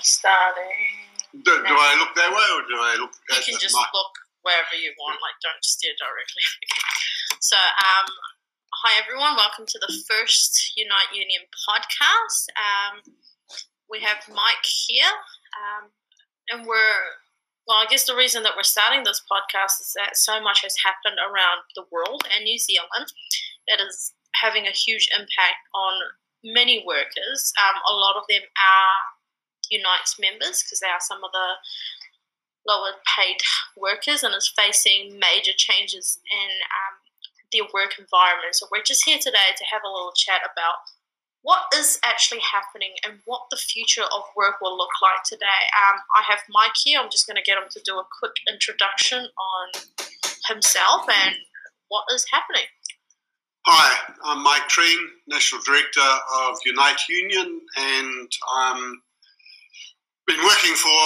starting. Do, do I look that way or do I look You can just mic? look wherever you want, like don't steer directly. so, um, hi everyone, welcome to the first Unite Union podcast. Um, we have Mike here, um, and we're well. I guess the reason that we're starting this podcast is that so much has happened around the world and New Zealand that is having a huge impact on many workers. Um, a lot of them are Unite's members because they are some of the lower paid workers and is facing major changes in um, their work environment. So we're just here today to have a little chat about what is actually happening and what the future of work will look like today. Um, I have Mike here. I'm just going to get him to do a quick introduction on himself and what is happening. Hi, I'm Mike Treen, National Director of Unite Union, and I'm been working for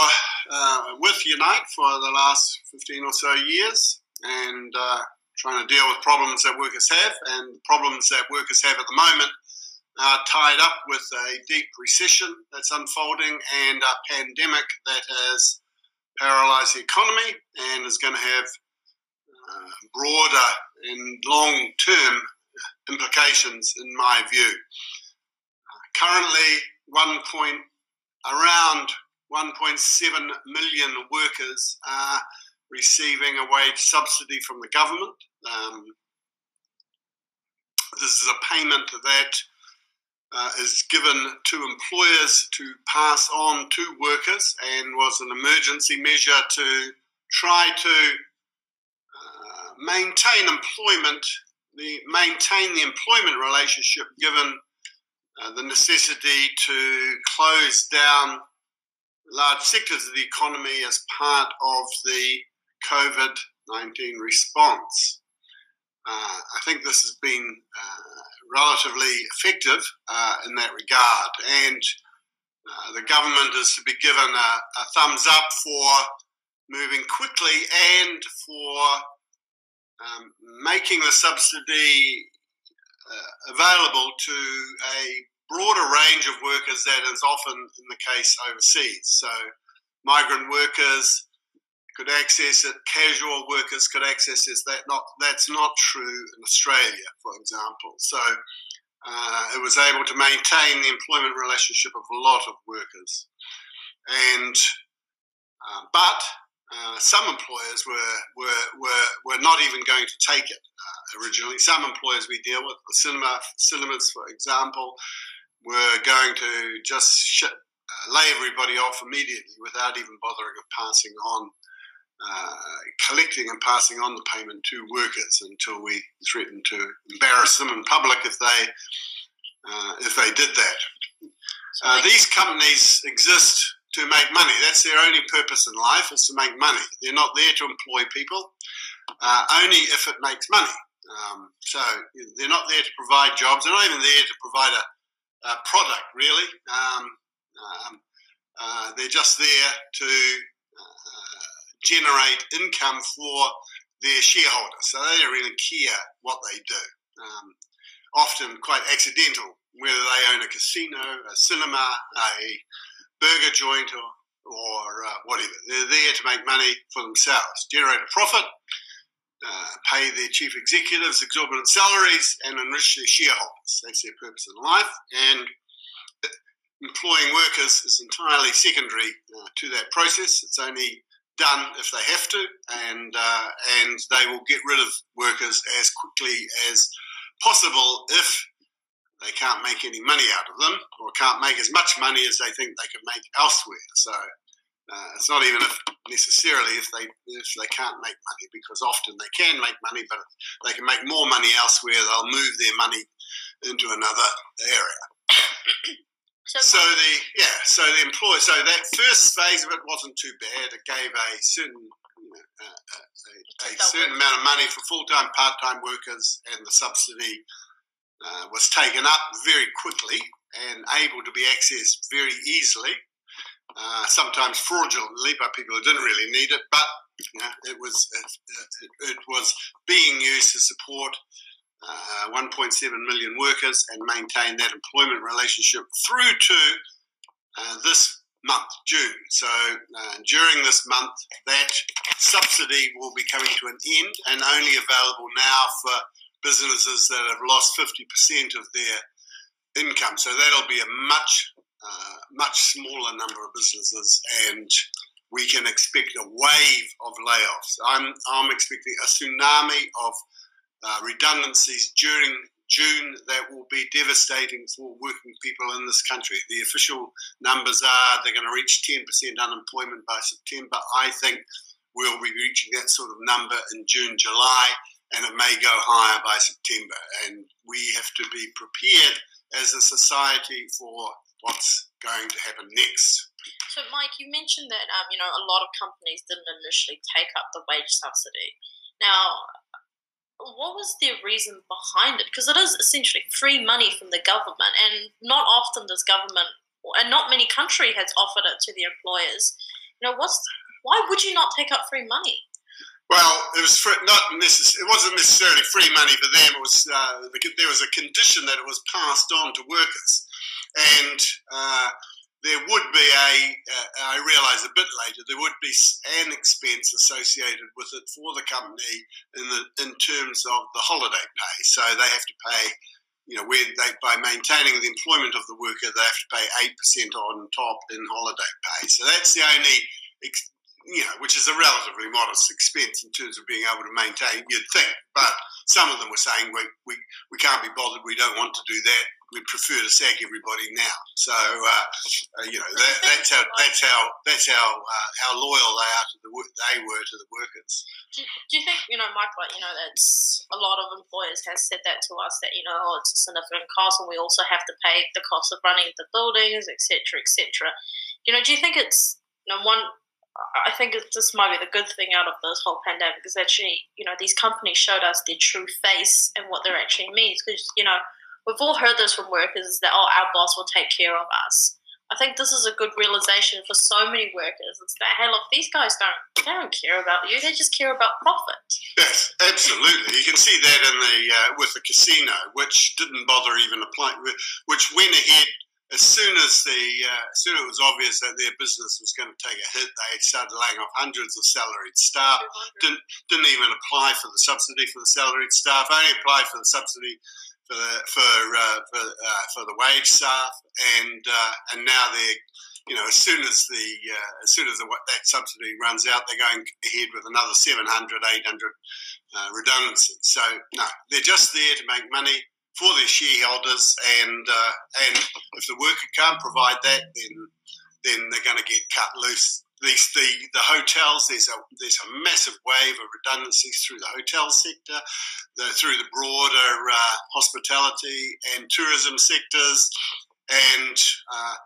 uh, with Unite for the last 15 or so years, and uh, trying to deal with problems that workers have, and problems that workers have at the moment are tied up with a deep recession that's unfolding and a pandemic that has paralyzed the economy and is going to have uh, broader and long-term implications, in my view. currently, one point around 1.7 million workers are receiving a wage subsidy from the government. Um, this is a payment that uh, is given to employers to pass on to workers and was an emergency measure to try to uh, maintain employment, the maintain the employment relationship given uh, the necessity to close down large sectors of the economy as part of the COVID 19 response. Uh, I think this has been uh, relatively effective uh, in that regard, and uh, the government is to be given a, a, thumbs up for moving quickly and for um, making the subsidy uh, available to a broader range of workers that is often in the case overseas. So, migrant workers could access it, casual workers could access it. That not that's not true in Australia, for example. So, uh, it was able to maintain the employment relationship of a lot of workers, and uh, but. Uh, some employers were, were, were, were not even going to take it uh, originally. Some employers we deal with, the cinema, cinemas, for example, were going to just shut, uh, lay everybody off immediately without even bothering of passing on, uh, collecting and passing on the payment to workers until we threatened to embarrass them in public if they uh, if they did that. Uh, these companies exist to make money. That's their only purpose in life is to make money. They're not there to employ people, uh, only if it makes money. Um, so they're not there to provide jobs. They're not even there to provide a uh, product, really. Um, um, uh, they're just there to uh, generate income for their shareholders. So they don't really care what they do. Um, often quite accidental, whether they own a casino, a cinema, a burger joint, or, or uh, whatever. They're there to make money for themselves, generate a profit, uh, pay their chief executives exorbitant salaries and enrich their shareholders. That's their purpose in life. And employing workers is entirely secondary uh, to that process. It's only done if they have to, and uh, and they will get rid of workers as quickly as possible if they can't make any money out of them or can't make as much money as they think they can make elsewhere. So uh, it's not even if necessarily if they if they can't make money because often they can make money, but if they can make more money elsewhere, they'll move their money into another area. So, So the yeah, so the employer, so that first phase of it wasn't too bad. It gave a certain you know, uh, uh, a, a, a certain amount of money for full time, part time workers, and the subsidy uh, was taken up very quickly and able to be accessed very easily. Uh, sometimes fraudulently by people who didn't really need it, but it was it, it was being used to support uh, 1.7 million workers and maintain that employment relationship through to uh, this month, June. So uh, during this month, that subsidy will be coming to an end and only available now for businesses that have lost 50% of their income. So that'll be a much, uh, much smaller number of businesses and we can expect a wave of layoffs. I'm, I'm expecting a tsunami of uh, redundancies during June that will be devastating for working people in this country. The official numbers are they're going to reach 10% unemployment by September. I think we'll be reaching that sort of number in June, July, and it may go higher by September. And we have to be prepared as a society for what's going to happen next. So, Mike, you mentioned that um, you know a lot of companies didn't initially take up the wage subsidy. Now, what was the reason behind it? Because it is essentially free money from the government, and not often does government, and not many country has offered it to the employers. You know, what's why would you not take up free money? Well, it was free, not necess- It wasn't necessarily free money for them. It was uh, there was a condition that it was passed on to workers, and uh, there would be a, uh, I realise a bit later, there would be an expense associated with it for the company in the in terms of the holiday pay. So they have to pay, you know, where they by maintaining the employment of the worker, they have to pay eight percent on top in holiday pay. So that's the only you know, which is a relatively modest expense in terms of being able to maintain, you'd think. But some of them were saying, we, we, we can't be bothered, we don't want to do that, we prefer to sack everybody now. So, uh, uh, you know, that, that's how, that's how, that's how, uh, how loyal they are to the they were to the workers. Do, do you think, you know, Mike, like, you know, that's a lot of employers have said that to us that, you know, oh, it's a significant cost and we also have to pay the cost of running the buildings, etc., etc. You know, do you think it's, you know, one, I think this might be the good thing out of this whole pandemic is actually, you know, these companies showed us their true face and what they're actually means. Because, you know, we've all heard this from workers that, oh, our boss will take care of us. I think this is a good realization for so many workers. It's that, hey, look, these guys don't, they don't care about you. They just care about profit. Yes, absolutely. You can see that in the uh, with the casino, which didn't bother even applying, which went ahead as soon as the uh, as soon as it was obvious that their business was going to take a hit, they started laying off hundreds of salaried staff. Didn't didn't even apply for the subsidy for the salaried staff. Only applied for the subsidy for the, for uh, for, uh, for the wage staff, and uh, and now they're you know, as soon as the uh, as soon as the, that subsidy runs out, they're going ahead with another 700, 800 uh, redundancies. So no, they're just there to make money for their shareholders, and and if the worker can't provide that, then then they're going to get cut loose. These the the hotels. There's a there's a massive wave of redundancies through the hotel sector, the, through the broader uh, hospitality and tourism sectors, and uh,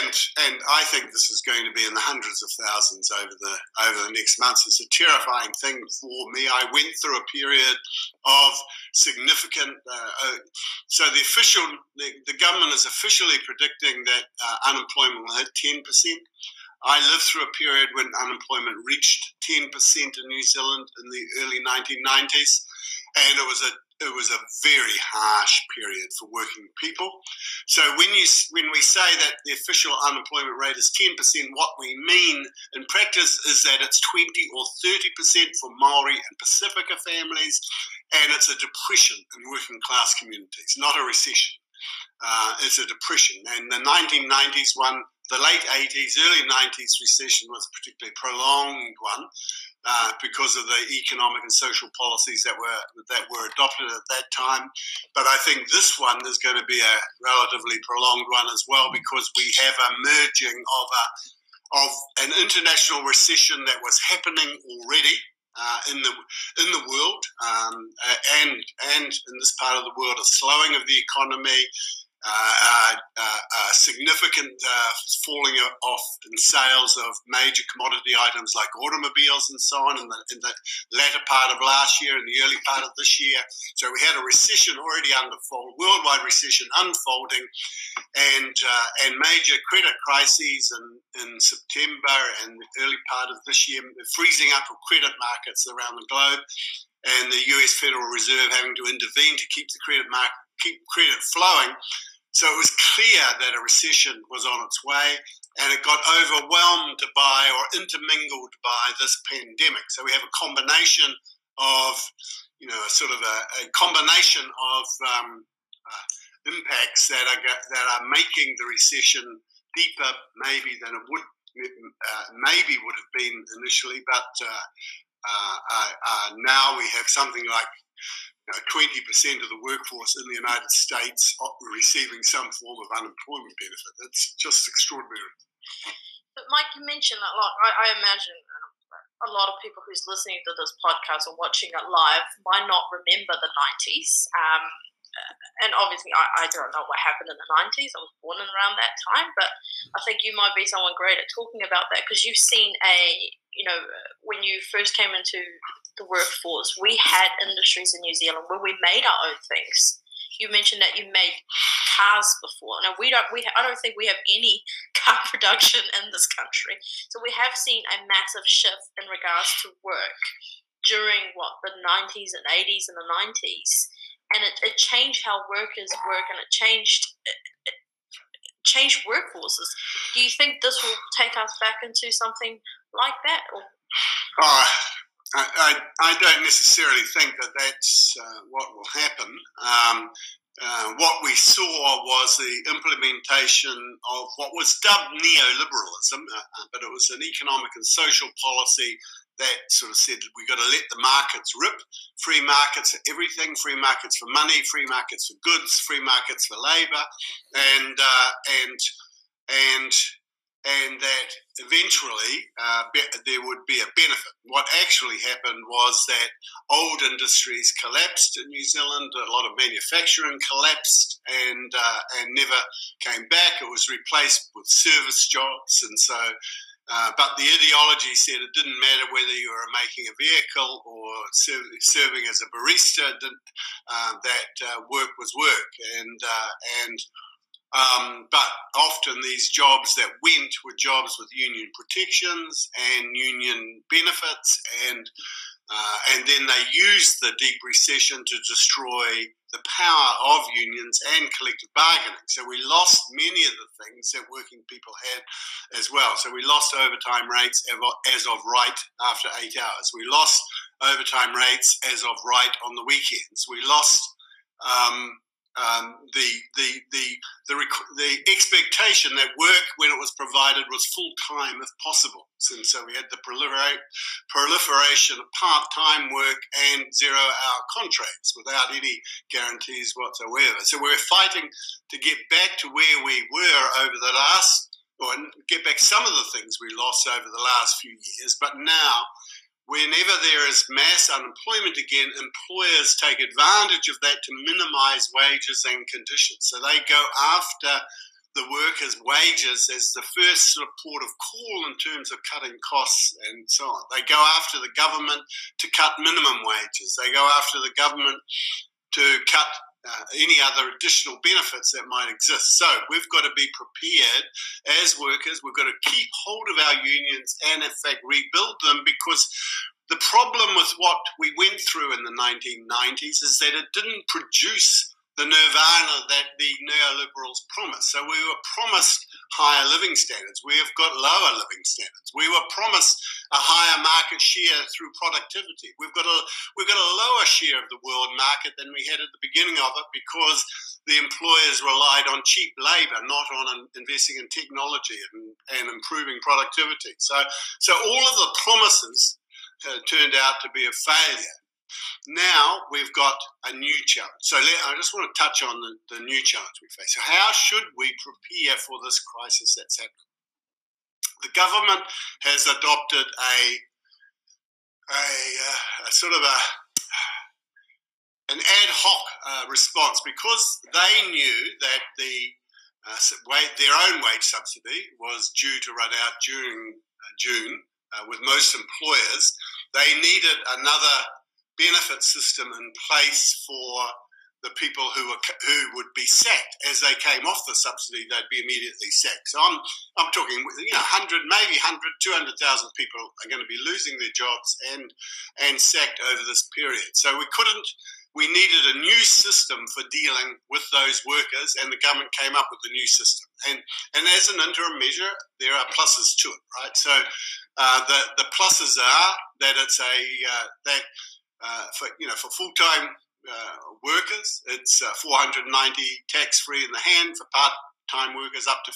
and and I think this is going to be in the hundreds of thousands over the over the next months. It's a terrifying thing for me. I went through a period of significant. Uh, uh, so the official, the, the, government is officially predicting that uh, unemployment will hit ten percent. I lived through a period when unemployment reached ten percent in New Zealand in the early 1990s, and it was a it was a very harsh period for working people. So when you when we say that the official unemployment rate is ten percent, what we mean in practice is that it's twenty or thirty percent for Maori and Pacifica families, and it's a depression in working class communities, not a recession. Uh, it's a depression, and the 1990s one, the late 80s, early 90s recession was a particularly prolonged one uh, because of the economic and social policies that were that were adopted at that time. But I think this one is going to be a relatively prolonged one as well because we have a merging of a of an international recession that was happening already. Uh, in the in the world um, and and in this part of the world, a slowing of the economy, uh, uh, significant uh, falling off in sales of major commodity items like automobiles and so on in the, in the latter part of last year and the early part of this year. So we had a recession already unfold, worldwide recession unfolding, and uh, and major credit crises in, in September and the early part of this year, freezing up of credit markets around the globe, and the U.S. Federal Reserve having to intervene to keep the credit market keep credit flowing. So it was clear that a recession was on its way, and it got overwhelmed by or intermingled by this pandemic. So we have a combination of, you know, a sort of a, a combination of um, uh, impacts that are that are making the recession deeper, maybe than it would uh, maybe would have been initially, but uh, uh, uh, uh now we have something like know, percent of the workforce in the United States receiving some form of unemployment benefit. It's just extraordinary. But Mike, you mentioned that. Like, I, I imagine a lot of people who's listening to this podcast or watching it live might not remember the 90s. Um, and obviously, I, I don't know what happened in the 90s. I was born around that time, but I think you might be someone great at talking about that because you've seen a, you know, when you first came into the workforce, we had industries in New Zealand where we made our own things. You mentioned that you made cars before. Now we don't. We I don't think we have any car production in this country. So we have seen a massive shift in regards to work during what the 90s and 80s and the 90s and it, it changed how workers work and it changed it, changed workforces. Do you think this will take us back into something like that? Or? Oh, I, I, I don't necessarily think that that's uh, what will happen. Um, uh, what we saw was the implementation of what was dubbed neoliberalism, uh, uh but it was an economic and social policy that sort of said we've got to let the markets rip. Free markets for everything, free markets for money, free markets for goods, free markets for labour, and uh, and and and that eventually uh, there would be a benefit. What actually happened was that old industries collapsed in New Zealand. A lot of manufacturing collapsed and uh, and never came back. It was replaced with service jobs, and so uh, but the ideology said it didn't matter whether you were making a vehicle or serve, serving as a barista. Uh, that uh, work was work, and uh, and um, but often these jobs that went were jobs with union protections and union benefits, and uh, and then they used the deep recession to destroy the power of unions and collective bargaining. So we lost many of the things that working people had as well. So we lost overtime rates as of right after eight hours. We lost overtime rates as of right on the weekends. We lost um, um, the, the, the, the, the expectation that work, when it was provided, was full time if possible. And so we had the proliferation of part time work and zero hour contracts without any guarantees whatsoever. So we're fighting to get back to where we were over the last, or get back some of the things we lost over the last few years. But now whenever there is mass unemployment again, employers take advantage of that to minimize wages and conditions. So they go after the workers' wages as the first sort of port of call in terms of cutting costs and so on. They go after the government to cut minimum wages. They go after the government to cut uh, any other additional benefits that might exist. So we've got to be prepared as workers. We've got to keep hold of our unions and, in fact, rebuild them because the problem with what we went through in the 1990s is that it didn't produce the nirvana that the neoliberals promised. So we were promised higher living standards. We have got lower living standards. We were promised a higher market share through productivity. We've got a we've got a lower share of the world market than we had at the beginning of it because the employers relied on cheap labor, not on investing in technology and, and improving productivity. So so all of the promises uh, turned out to be a failure. Now we've got a new challenge. So I just want to touch on the, the new challenge we face. So how should we prepare for this crisis that's happening? The government has adopted a a, uh, a sort of a an ad hoc uh, response because they knew that the uh, their own wage subsidy was due to run out during uh, June uh, with most employers. They needed another benefit system in place for the people who were who would be sacked as they came off the subsidy. They'd be immediately sacked. So I'm I'm talking you know 100 maybe 100 200,000 people are going to be losing their jobs and and sacked over this period. So we couldn't we needed a new system for dealing with those workers, and the government came up with a new system. And and as an interim measure, there are pluses to it, right? So uh, the the pluses are that it's a uh, that uh, for you know for full time uh, workers, it's uh, 490 tax free in the hand for part time workers up to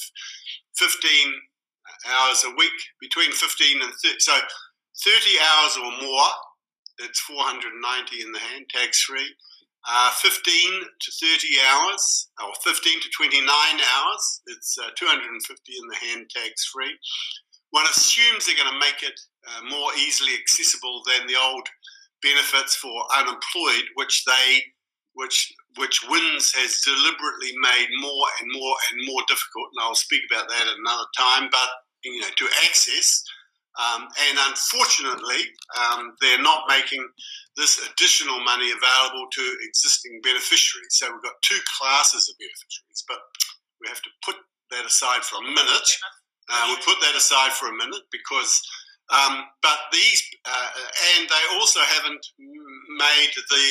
15 hours a week, between 15 and 30. So 30 hours or more, it's 490 in the hand, tax free. Uh, 15 to 30 hours, or 15 to 29 hours, it's uh, 250 in the hand, tax free. One assumes they're going to make it uh, more easily accessible than the old benefits for unemployed, which they which which WINZ has deliberately made more and more and more difficult, and I'll speak about that at another time. But you know, to access, um, and unfortunately, um, they're not making this additional money available to existing beneficiaries. So we've got two classes of beneficiaries, but we have to put that aside for a minute. Uh, we'll put that aside for a minute because um, but these, uh, and they also haven't made the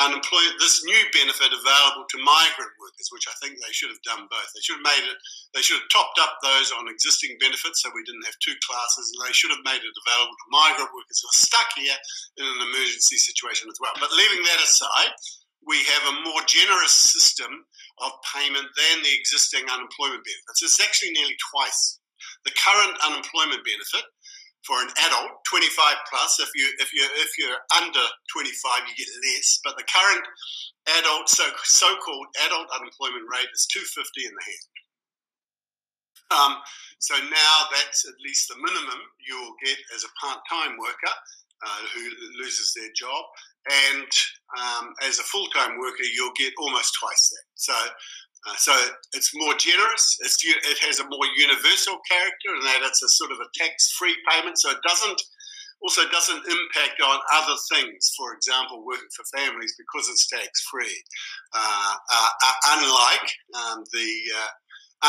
unemployed this new benefit available to migrant workers, which I think they should have done both. They should have made it. They should have topped up those on existing benefits, so we didn't have two classes, and they should have made it available to migrant workers who are stuck here in an emergency situation as well. But leaving that aside, we have a more generous system of payment than the existing unemployment benefits. It's actually nearly twice the current unemployment benefit for an adult 25 plus if you if you if you're under 25 you get less. But the current adult so so-called adult unemployment rate is 250 in the hand. Um, so now that's at least the minimum you'll get as a part-time worker uh, who loses their job. And um, as a full-time worker you'll get almost twice that. So uh, so it's more generous. It's, it has a more universal character in that it's a sort of a tax-free payment. So it doesn't also doesn't impact on other things. For example, working for families because it's tax-free. Uh, uh, uh unlike um, the uh,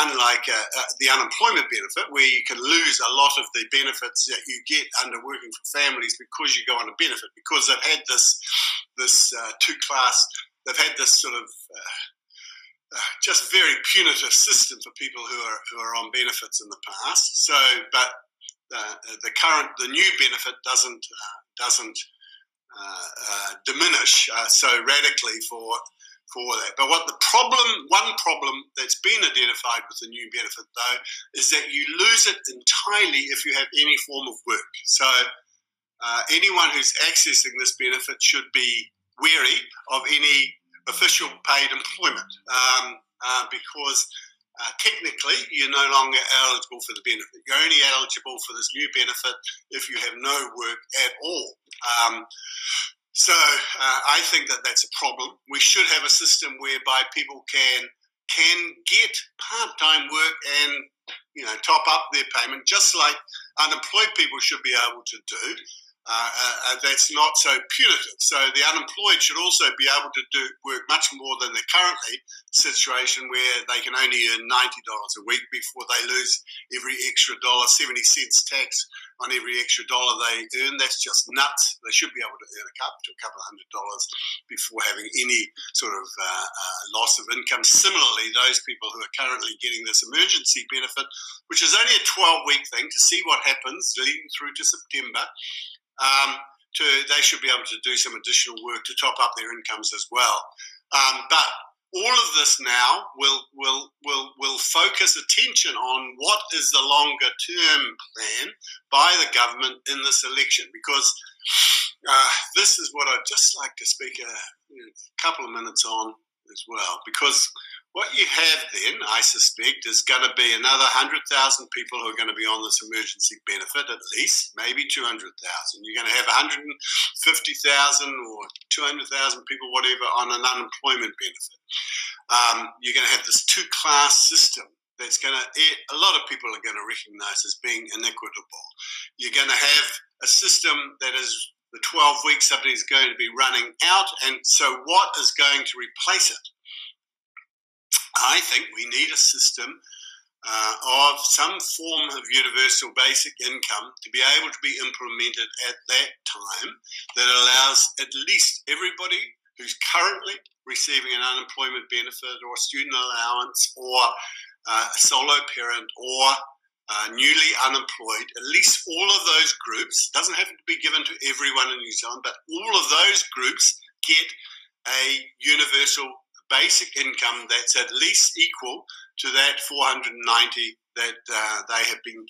unlike uh, the unemployment benefit, where you can lose a lot of the benefits that you get under working for families because you go on a benefit because they've had this this two-class. They've had this sort of just very punitive system for people who are who are on benefits in the past. So, but the, the current the new benefit doesn't uh, doesn't uh, uh, diminish uh, so radically for for that. But what the problem, one problem that's been identified with the new benefit though, is that you lose it entirely if you have any form of work. So. Uh, anyone who's accessing this benefit should be wary of any official paid employment um, uh, because uh, technically you're no longer eligible for the benefit. You're only eligible for this new benefit if you have no work at all. Um, so uh, I think that that's a problem. We should have a system whereby people can can get part-time work and you know top up their payment, just like unemployed people should be able to do uh, uh, that's not so punitive. So the unemployed should also be able to do work much more than the currently situation where they can only earn ninety dollars a week before they lose every extra dollar, seventy cents tax on every extra dollar they earn. That's just nuts. They should be able to earn a couple to a couple of hundred dollars before having any sort of uh, uh, loss of income. Similarly, those people who are currently getting this emergency benefit, which is only a twelve week thing, to see what happens leading through to September um, to they should be able to do some additional work to top up their incomes as well. Um, but all of this now will will will will focus attention on what is the longer term plan by the government in this election because uh, this is what I'd just like to speak a, a couple of minutes on as well because what you have then, I suspect, is going to be another 100,000 people who are going to be on this emergency benefit, at least, maybe 200,000. You're going to have 150,000 or 200,000 people, whatever, on an unemployment benefit. Um, you're going to have this two class system that's going to, a lot of people are going to recognize as being inequitable. You're going to have a system that is the 12 weeks subsidy is going to be running out, and so what is going to replace it? I think we need a system uh, of some form of universal basic income to be able to be implemented at that time that allows at least everybody who's currently receiving an unemployment benefit or student allowance or uh, a solo parent or uh, newly unemployed, at least all of those groups, doesn't have to be given to everyone in New Zealand, but all of those groups get a universal basic income that's at least equal to that 490 that uh, they have been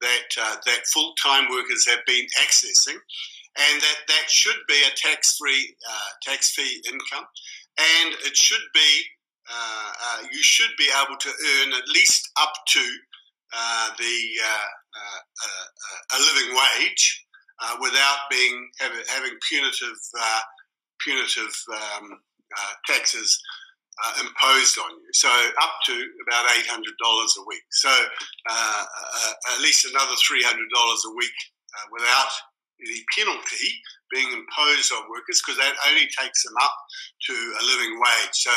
that uh, that full-time workers have been accessing, and that that should be a tax-free uh, tax-free income, and it should be uh, uh, you should be able to earn at least up to uh, the a living wage without being having, having punitive punitive um, taxes uh, imposed on you. So up to about $800 a week. So uh, uh, at least another $300 a week uh, without any penalty being imposed on workers because that only takes them up to a living wage. So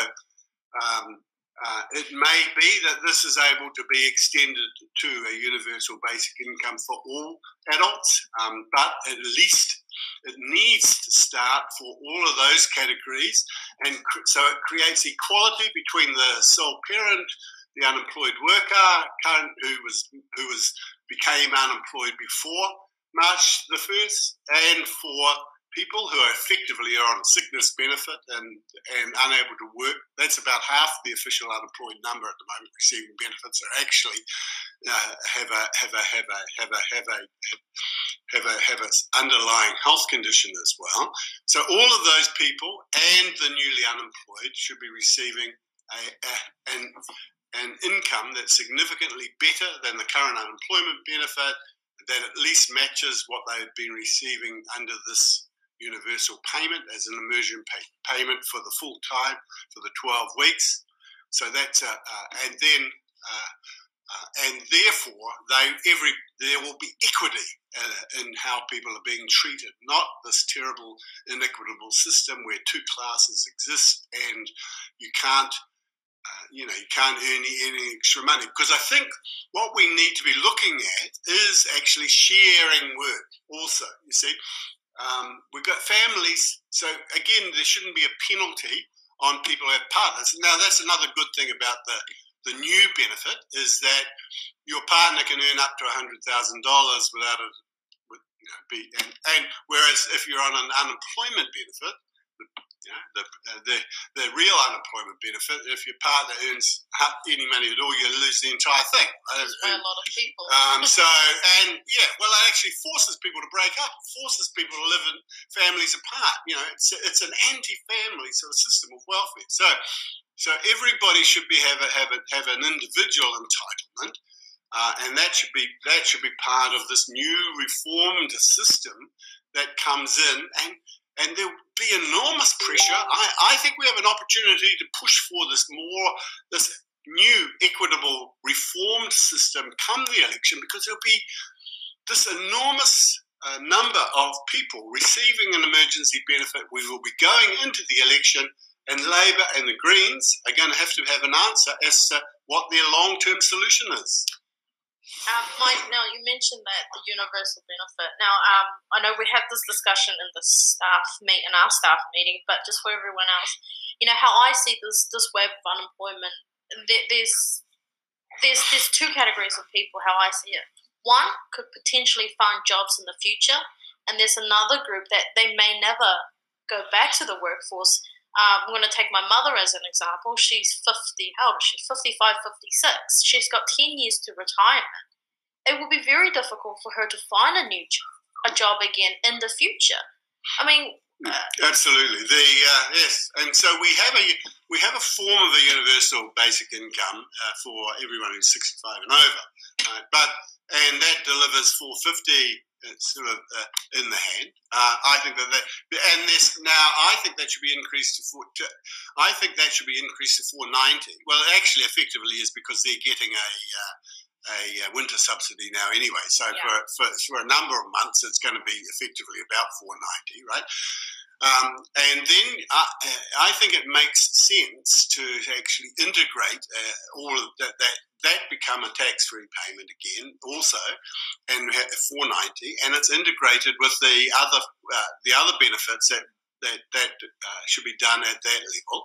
um, uh, it may be that this is able to be extended to a universal basic income for all adults, um, but at least it needs to start for all of those categories, and so it creates equality between the sole parent, the unemployed worker, current who was who was became unemployed before March the first, and for people who are effectively on sickness benefit and, and unable to work. That's about half the official unemployed number at the moment receiving benefits are actually uh, have a have a have a have a have a have a have a underlying health condition as well. So all of those people and the newly unemployed should be receiving a, a an an income that's significantly better than the current unemployment benefit that at least matches what they've been receiving under this universal payment as an immersion pay, payment for the full time for the 12 weeks. So that's uh, uh, and then uh, uh, and therefore they every there will be equity uh, in how people are being treated, not this terrible inequitable system where two classes exist and you can't. Uh, you know, you can't earn any, any extra money because I think what we need to be looking at is actually sharing work. Also, you see, um, we've got families, so again, there shouldn't be a penalty on people who have partners. Now, that's another good thing about the the new benefit is that your partner can earn up to hundred thousand dollars without it. you know, be and, and whereas if you're on an unemployment benefit, you know, the, uh, the, the real unemployment benefit, if your partner earns any money at all, you lose the entire thing. For a lot of people. Um, so, and yeah, well, it actually forces people to break up, forces people to live in families apart. You know, it's, it's an anti family sort of system of welfare. So, so everybody should be have, a, have, a, have an individual entitlement. Uh, and that should be that should be part of this new reformed system that comes in and and there will be enormous pressure. I, I think we have an opportunity to push for this more, this new equitable reformed system come the election because there'll be this enormous uh, number of people receiving an emergency benefit. We will be going into the election, and Labour and the Greens are going to have to have an answer as to what their long term solution is. Um, Mike, now you mentioned that the universal benefit. Now, um, I know we had this discussion in the staff meet in our staff meeting, but just for everyone else, you know how I see this this web of unemployment. There, there's there's there's two categories of people. How I see it, one could potentially find jobs in the future, and there's another group that they may never go back to the workforce um, I'm going to take my mother as an example. She's 50, how old is she? 55, 56. She's got 10 years to retirement. It will be very difficult for her to find a new job, a job again in the future. I mean, uh, absolutely. The uh, yes, and so we have a we have a form of a universal basic income uh, for everyone who's 65 and over, but and that delivers 450 it's sort of uh, in the hand. Uh, I think that, that and this now I think that should be increased to four. To, I think that should be increased to four ninety. Well, it actually, effectively, is because they're getting a. Uh, a uh, winter subsidy now, anyway. So yeah. for, for, for a number of months, it's going to be effectively about four ninety, right? Um, and then I, I, think it makes sense to actually integrate uh, all of that, that that become a tax-free payment again, also, and 490, and it's integrated with the other uh, the other benefits that that that uh, should be done at that level,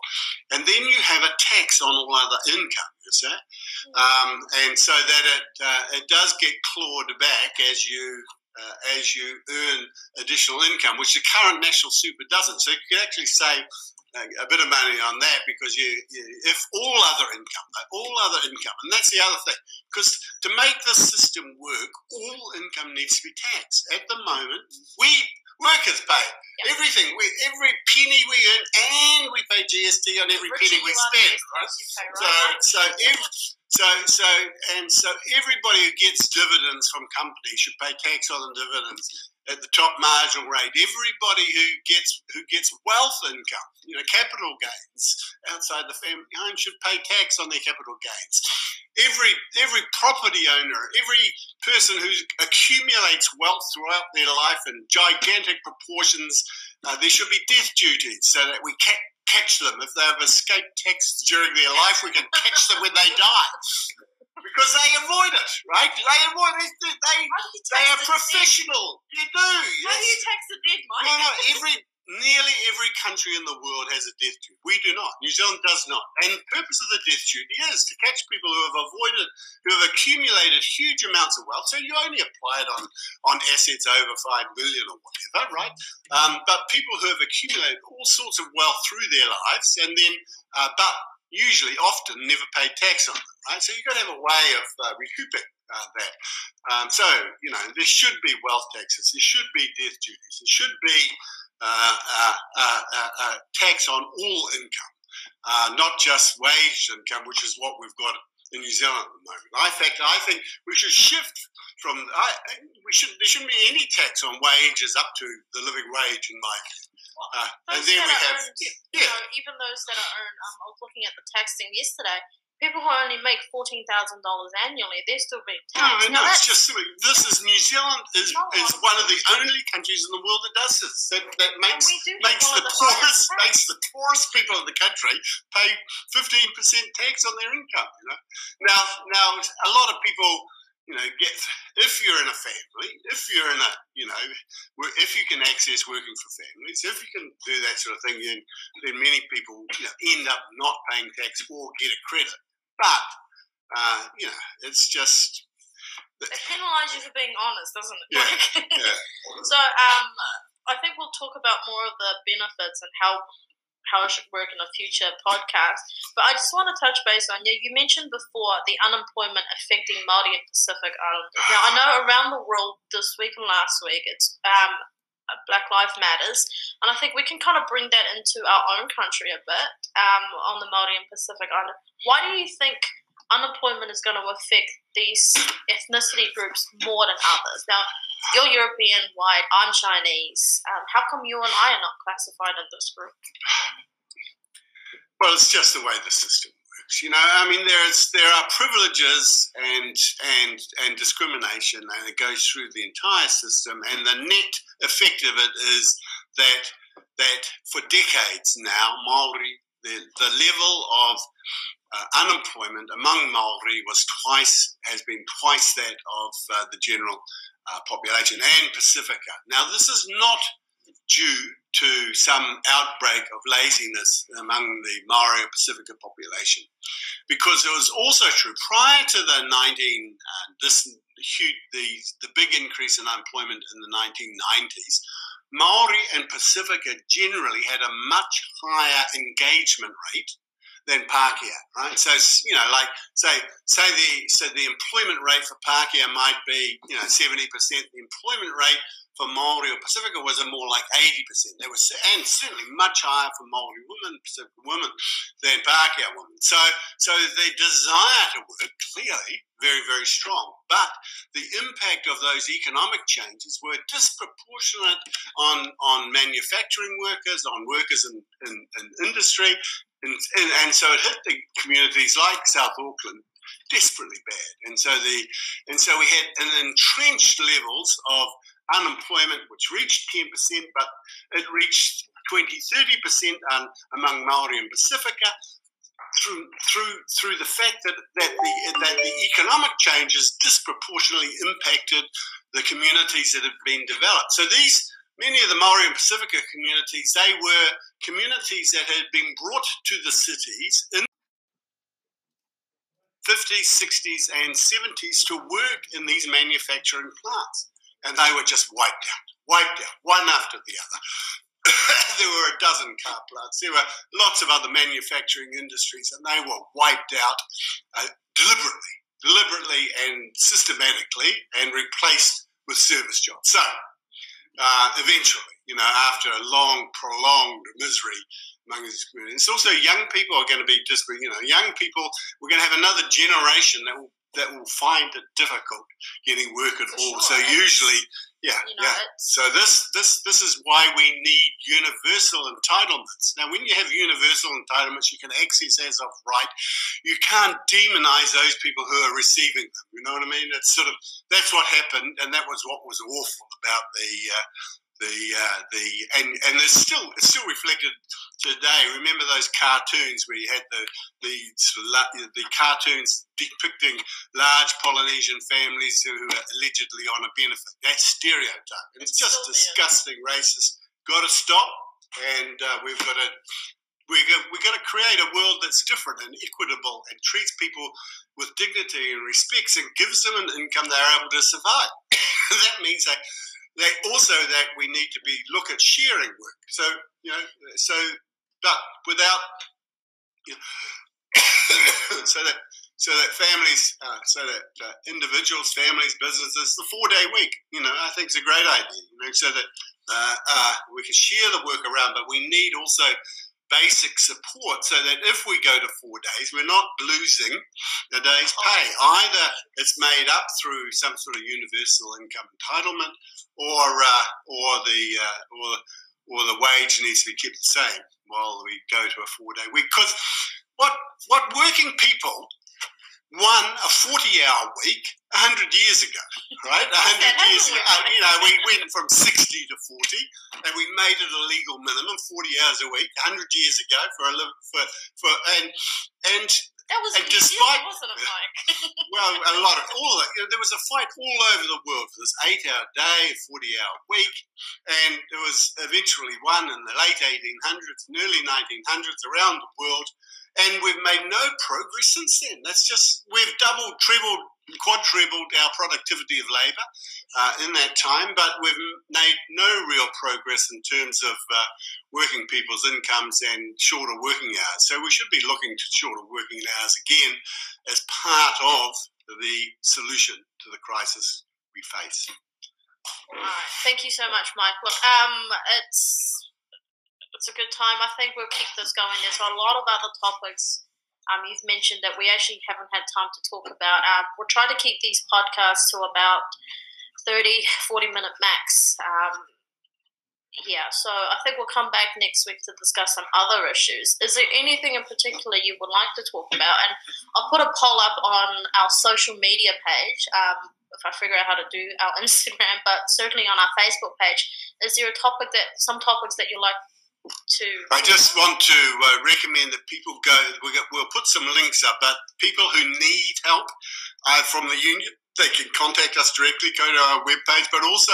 and then you have a tax on all other income. You see, mm. um, and so that it uh, it does get clawed back as you. Uh, as you earn additional income, which the current national super doesn't. So you could actually save a bit of money on that because you, you, if all other income, all other income, and that's the other thing, because to make the system work, all income needs to be taxed. At the moment, we workers pay yep. everything, we, every penny we earn, and we pay GST on every penny we spend. Right? So, so, every, so, so, and so everybody who gets dividends from companies should pay tax on the dividends at the top marginal rate. Everybody who gets who gets wealth income, you know, capital gains outside the family home should pay tax on their capital gains. Every every property owner, every person who accumulates wealth throughout their life in gigantic proportions, uh, there should be death duties so that we can catch them if they have escaped tax during their life. We can catch them when they die because they avoid it, right? They avoid it. They, they, they are professional. Dead? You do. How yes. do you tax the dead, Mike? No, no. Every nearly every country in the world has a death duty. We do not. New Zealand does not. And the purpose of the death duty is to catch people who have avoided, who have accumulated huge amounts of wealth. So you only apply it on, on assets over five million or whatever, right? Um, but people who have accumulated all sorts of wealth through their lives, and then, uh, but usually, often, never paid tax on them, right? So you've got to have a way of uh, recouping uh, that. Um, so, you know, there should be wealth taxes, there should be death duties, there should be Uh, uh, uh, tax on all income, not just wage income, which is what we've got in New Zealand at the moment. In fact, I think we should shift from I, we should there shouldn't be any tax on wages up to the living wage in my view. Uh, and then we have, earned, yeah. you know, even those that are earned, um, I was looking at the taxing yesterday, people who only make $14,000 annually, they're still being taxed. No, no, it's just. This is New Zealand is, is one of the only countries in the world that does this. That, that makes makes the, the poorest makes the poorest people in the country pay 15% tax on their income. You know? Now, now a lot of people you know, get if you're in a family, if you're in a, you know, if you can access working for families, if you can do that sort of thing, then, then many people you know, end up not paying tax or get a credit. But uh, you know, it's just it penalises you for being honest, doesn't it? Yeah, yeah. so um, I think we'll talk about more of the benefits and how how it should work in a future podcast. But I just want to touch base on you. You mentioned before the unemployment affecting Māori and Pacific Islanders. Now I know around the world this week and last week it's um, Black Lives Matters, and I think we can kind of bring that into our own country a bit um, on the Māori and Pacific Island. Why do you think unemployment is going to affect these ethnicity groups more than others? Now, you're European, white, I'm Chinese. Um, how come you and I are not classified in this group? Well, it's just the way the system works. You know, I mean, there's there are privileges and and and discrimination, and it goes through the entire system. And the net effect of it is that that for decades now, Maori, the the level of uh, unemployment among Maori was twice has been twice that of uh, the general uh, population and Pacifica. Now, this is not due to some outbreak of laziness among the Maori or Pacifica population, because it was also true prior to the 19 uh, this huge, the the big increase in unemployment in the 1990s. Maori and Pacifica generally had a much higher engagement rate than Pākehā, right? So you know, like say say the so the employment rate for Pākehā might be you know seventy percent. The employment rate for Maori or Pacifica was a more like eighty percent. There was and certainly much higher for Maori women, Pacific women than Pākehā women. So so the desire to work clearly very very strong, but the impact of those economic changes were disproportionate on on manufacturing workers, on workers in, in, in industry, and, and, and so it hit the communities like South Auckland desperately bad. And so the and so we had an entrenched levels of unemployment which reached 10%, but it reached 20, 30% um, among Maori and Pacifica through through through the fact that, that the that the economic changes disproportionately impacted the communities that have been developed. So these many of the Maori and Pacifica communities, they were communities that had been brought to the cities in 50s, 60s, and 70s to work in these manufacturing plants. And they were just wiped out, wiped out, one after the other. there were a dozen car plants. There were lots of other manufacturing industries, and they were wiped out uh, deliberately, deliberately and systematically, and replaced with service jobs. So, uh, eventually, you know, after a long, prolonged misery among these communities, also young people are going to be just, you know, young people. We're going to have another generation that will that will find it difficult getting work at For all. sure. So usually, yeah, you know, yeah. So this this this is why we need universal entitlements. Now, when you have universal entitlements, you can access as of right. You can't demonize those people who are receiving them. You know what I mean? It's sort of that's what happened, and that was what was awful about the. Uh, the uh, the and and there's still it's still reflected today. Remember those cartoons where you had the the sort of la- the cartoons depicting large Polynesian families who are allegedly on a benefit. That's stereotype. And it's just disgusting, racist. Got to stop, and uh, we've got to. We're go- we've got to create a world that's different and equitable and treats people with dignity and respects and gives them an income they're able to survive. that means that they also that we need to be look at sharing work. So you know, so but without you know, so that so that families, uh, so that uh, individuals, families, businesses, the four day week. You know, I think it's a great idea. You know, so that uh, uh, we can share the work around, but we need also basic support so that if we go to four days, we're not losing a day's pay. Either it's made up through some sort of universal income entitlement, or uh, or the uh, or or the wage needs to be kept the same while we go to a four day week. Because what what working people won a 40 hour week 100 years ago, right? 100 years ago. You know, we went from 60 to 40 and we made it a legal minimum 40 hours a week 100 years ago for a for, for and and That was And despite- wasn't it, Mike? well, a lot of all of, you know, there was a fight all over the world for this eight-hour day, forty-hour week, and it was eventually won in the late 1800s and early 1900s around the world. And we've made no progress since then. That's just we've doubled, trebled, quadrupled our productivity of labour uh, in that time, but we've made no real progress in terms of uh, working people's incomes and shorter working hours. So we should be looking to shorter working hours again as part of the solution to the crisis we face. Thank you so much. Look, um, it's it's a good time. I think we'll keep this going. There's a lot of other topics. Um, you've mentioned that we actually haven't had time to talk about. Um, we'll try to keep these podcasts to about 30, 40 minute max. Um, yeah, so I think we'll come back next week to discuss some other issues. Is there anything in particular you would like to talk about? And I'll put a poll up on our social media page. Um, if I figure out how to do our Instagram, but certainly on our Facebook page. Is there a topic that some topics that you like to? I just want to uh, recommend that people go. We we'll put some links up, but people who need help uh, from the union, they can contact us directly. Go to our webpage, but also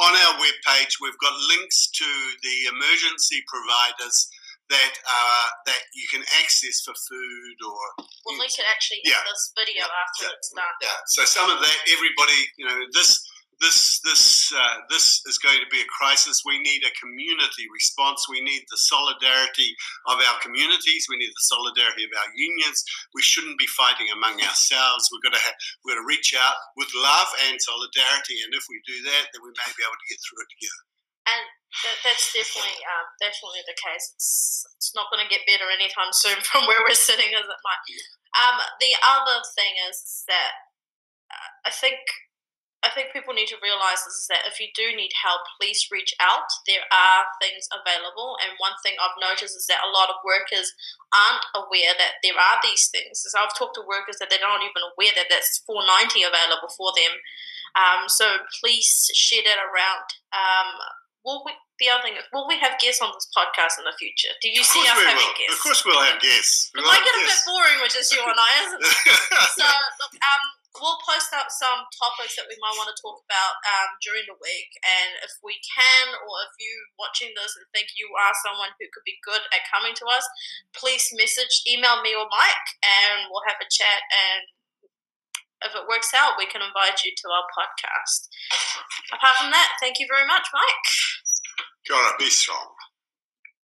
on our webpage, we've got links to the emergency providers that uh, that you can access for food or Well, link it actually Yeah. this video Yeah. after Yeah. it's done. Yeah. So some of that, everybody, you know, this this this uh, this is going to be a crisis. We need a community response. We need the solidarity of our communities. We need the solidarity of our unions. We shouldn't be fighting among ourselves. We've got to have, we've got to reach out with love and solidarity. And if we do that, then we may be able to get through it together. And that, that's definitely um, definitely the case. It's it's not going to get better anytime soon from where we're sitting, as it might. Um, the other thing is that uh, I think I think people need to realize is that if you do need help, please reach out. There are things available, and one thing I've noticed is that a lot of workers aren't aware that there are these things. So I've talked to workers that they're not even aware that there's 490 available for them. Um, so please share that around. Um, will we, the other thing is, will we have guests on this podcast in the future? Do you see us having will. guests? Of course we'll have guests. It We'll might have get a bit boring with just you and I, isn't it? So look, um, we'll post up some topics that we might want to talk about um, during the week. And if we can, or if you watching this and think you are someone who could be good at coming to us, please message, email me or Mike, and we'll have a chat. And if it works out, we can invite you to our podcast. Apart from that, thank you very much, Mike. Ora, be strong.